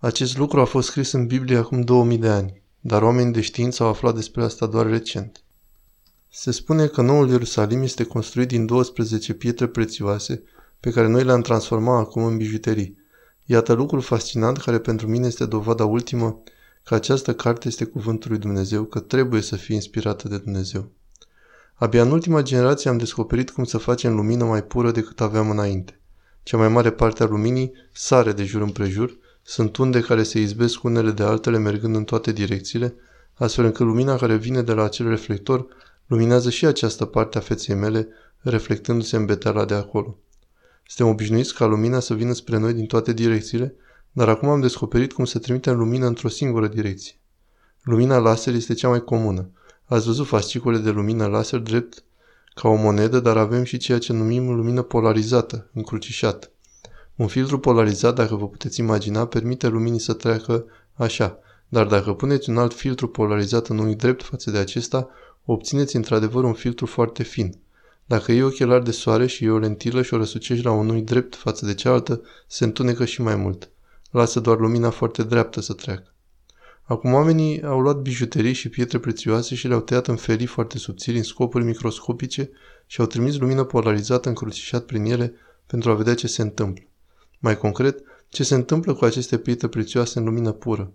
Acest lucru a fost scris în Biblie acum 2000 de ani, dar oamenii de știință au aflat despre asta doar recent. Se spune că noul Ierusalim este construit din 12 pietre prețioase pe care noi le-am transformat acum în bijuterii. Iată lucrul fascinant care pentru mine este dovada ultimă că această carte este cuvântul lui Dumnezeu, că trebuie să fie inspirată de Dumnezeu. Abia în ultima generație am descoperit cum să facem lumină mai pură decât aveam înainte. Cea mai mare parte a luminii sare de jur împrejur, sunt unde care se izbesc unele de altele mergând în toate direcțiile, astfel încât lumina care vine de la acel reflector luminează și această parte a feței mele, reflectându-se în beteala de acolo. Suntem obișnuiți ca lumina să vină spre noi din toate direcțiile, dar acum am descoperit cum să trimitem lumină într-o singură direcție. Lumina laser este cea mai comună. Ați văzut fascicole de lumină laser drept ca o monedă, dar avem și ceea ce numim lumină polarizată, încrucișată. Un filtru polarizat, dacă vă puteți imagina, permite luminii să treacă așa, dar dacă puneți un alt filtru polarizat în unghi drept față de acesta, obțineți într-adevăr un filtru foarte fin. Dacă iei ochelari de soare și iei o lentilă și o răsucești la un unghi drept față de cealaltă, se întunecă și mai mult. Lasă doar lumina foarte dreaptă să treacă. Acum oamenii au luat bijuterii și pietre prețioase și le-au tăiat în felii foarte subțiri în scopuri microscopice și au trimis lumină polarizată încrucișat prin ele pentru a vedea ce se întâmplă. Mai concret, ce se întâmplă cu aceste pietre prețioase în lumină pură.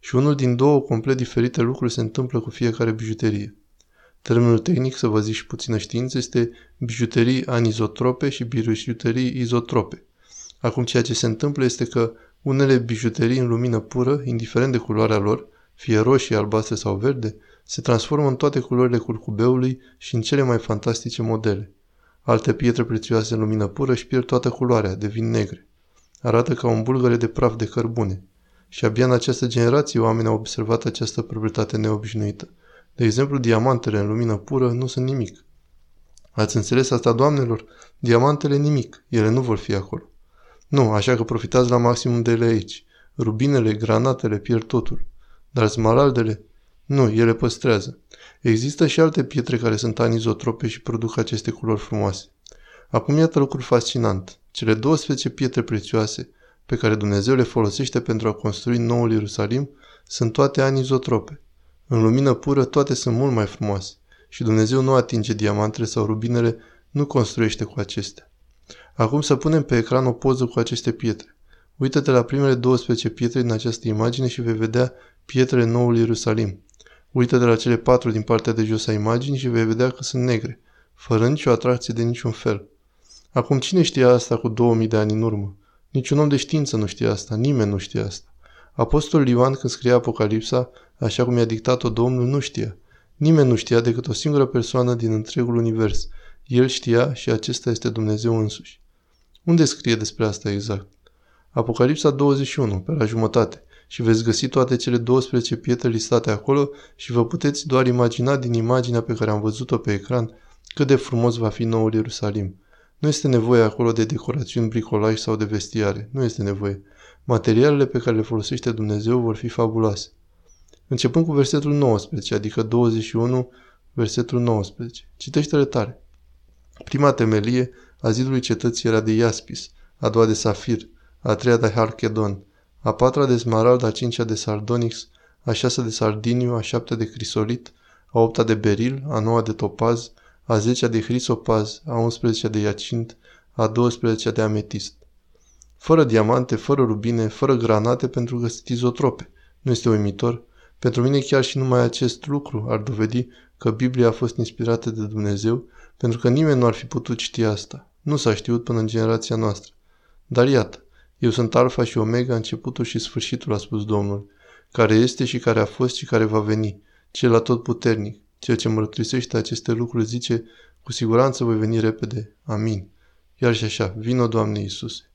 Și unul din două complet diferite lucruri se întâmplă cu fiecare bijuterie. Termenul tehnic, să vă zic și puțină știință, este bijuterii anizotrope și bijuterii izotrope. Acum ceea ce se întâmplă este că unele bijuterii în lumină pură, indiferent de culoarea lor, fie roșie, albastre sau verde, se transformă în toate culorile curcubeului și în cele mai fantastice modele. Alte pietre prețioase în lumină pură își pierd toată culoarea, devin negre. Arată ca un bulgăre de praf de cărbune. Și abia în această generație oamenii au observat această proprietate neobișnuită. De exemplu, diamantele în lumină pură nu sunt nimic. Ați înțeles asta, doamnelor? Diamantele nimic. Ele nu vor fi acolo. Nu, așa că profitați la maximum de ele aici. Rubinele, granatele pierd totul. Dar smaraldele? Nu, ele păstrează. Există și alte pietre care sunt anizotrope și produc aceste culori frumoase. Acum iată lucrul fascinant. Cele 12 pietre prețioase pe care Dumnezeu le folosește pentru a construi noul Ierusalim sunt toate anizotrope. În lumină pură toate sunt mult mai frumoase și Dumnezeu nu atinge diamantele sau rubinele, nu construiește cu acestea. Acum să punem pe ecran o poză cu aceste pietre. Uită-te la primele 12 pietre din această imagine și vei vedea pietrele noului Ierusalim. Uită-te la cele patru din partea de jos a imaginii și vei vedea că sunt negre, fără nicio atracție de niciun fel. Acum cine știa asta cu 2000 de ani în urmă? Niciun om de știință nu știa asta, nimeni nu știa asta. Apostolul Ioan când scria Apocalipsa, așa cum i-a dictat-o Domnul, nu știa. Nimeni nu știa decât o singură persoană din întregul univers. El știa și acesta este Dumnezeu însuși. Unde scrie despre asta exact? Apocalipsa 21, pe la jumătate, și veți găsi toate cele 12 pietre listate acolo și vă puteți doar imagina din imaginea pe care am văzut-o pe ecran cât de frumos va fi noul Ierusalim. Nu este nevoie acolo de decorațiuni, bricolaj sau de vestiare. Nu este nevoie. Materialele pe care le folosește Dumnezeu vor fi fabuloase. Începând cu versetul 19, adică 21, versetul 19. Citește-le tare. Prima temelie a zidului cetății era de iaspis, a doua de safir, a treia de harchedon, a patra de smarald, a cincea de sardonix, a șasea de sardiniu, a șaptea de crisolit, a opta de beril, a noua de topaz, a zecea de hrisopaz, a unsprezecea de iacint, a douăsprezecea de ametist. Fără diamante, fără rubine, fără granate pentru că sunt izotrope. Nu este uimitor? Pentru mine chiar și numai acest lucru ar dovedi că Biblia a fost inspirată de Dumnezeu, pentru că nimeni nu ar fi putut ști asta. Nu s-a știut până în generația noastră. Dar iată, eu sunt alfa și omega, începutul și sfârșitul, a spus Domnul, care este și care a fost și care va veni, cel atotputernic. Ceea ce mărturisește aceste lucruri zice, cu siguranță voi veni repede. Amin. Iar și așa, vino Doamne Iisuse.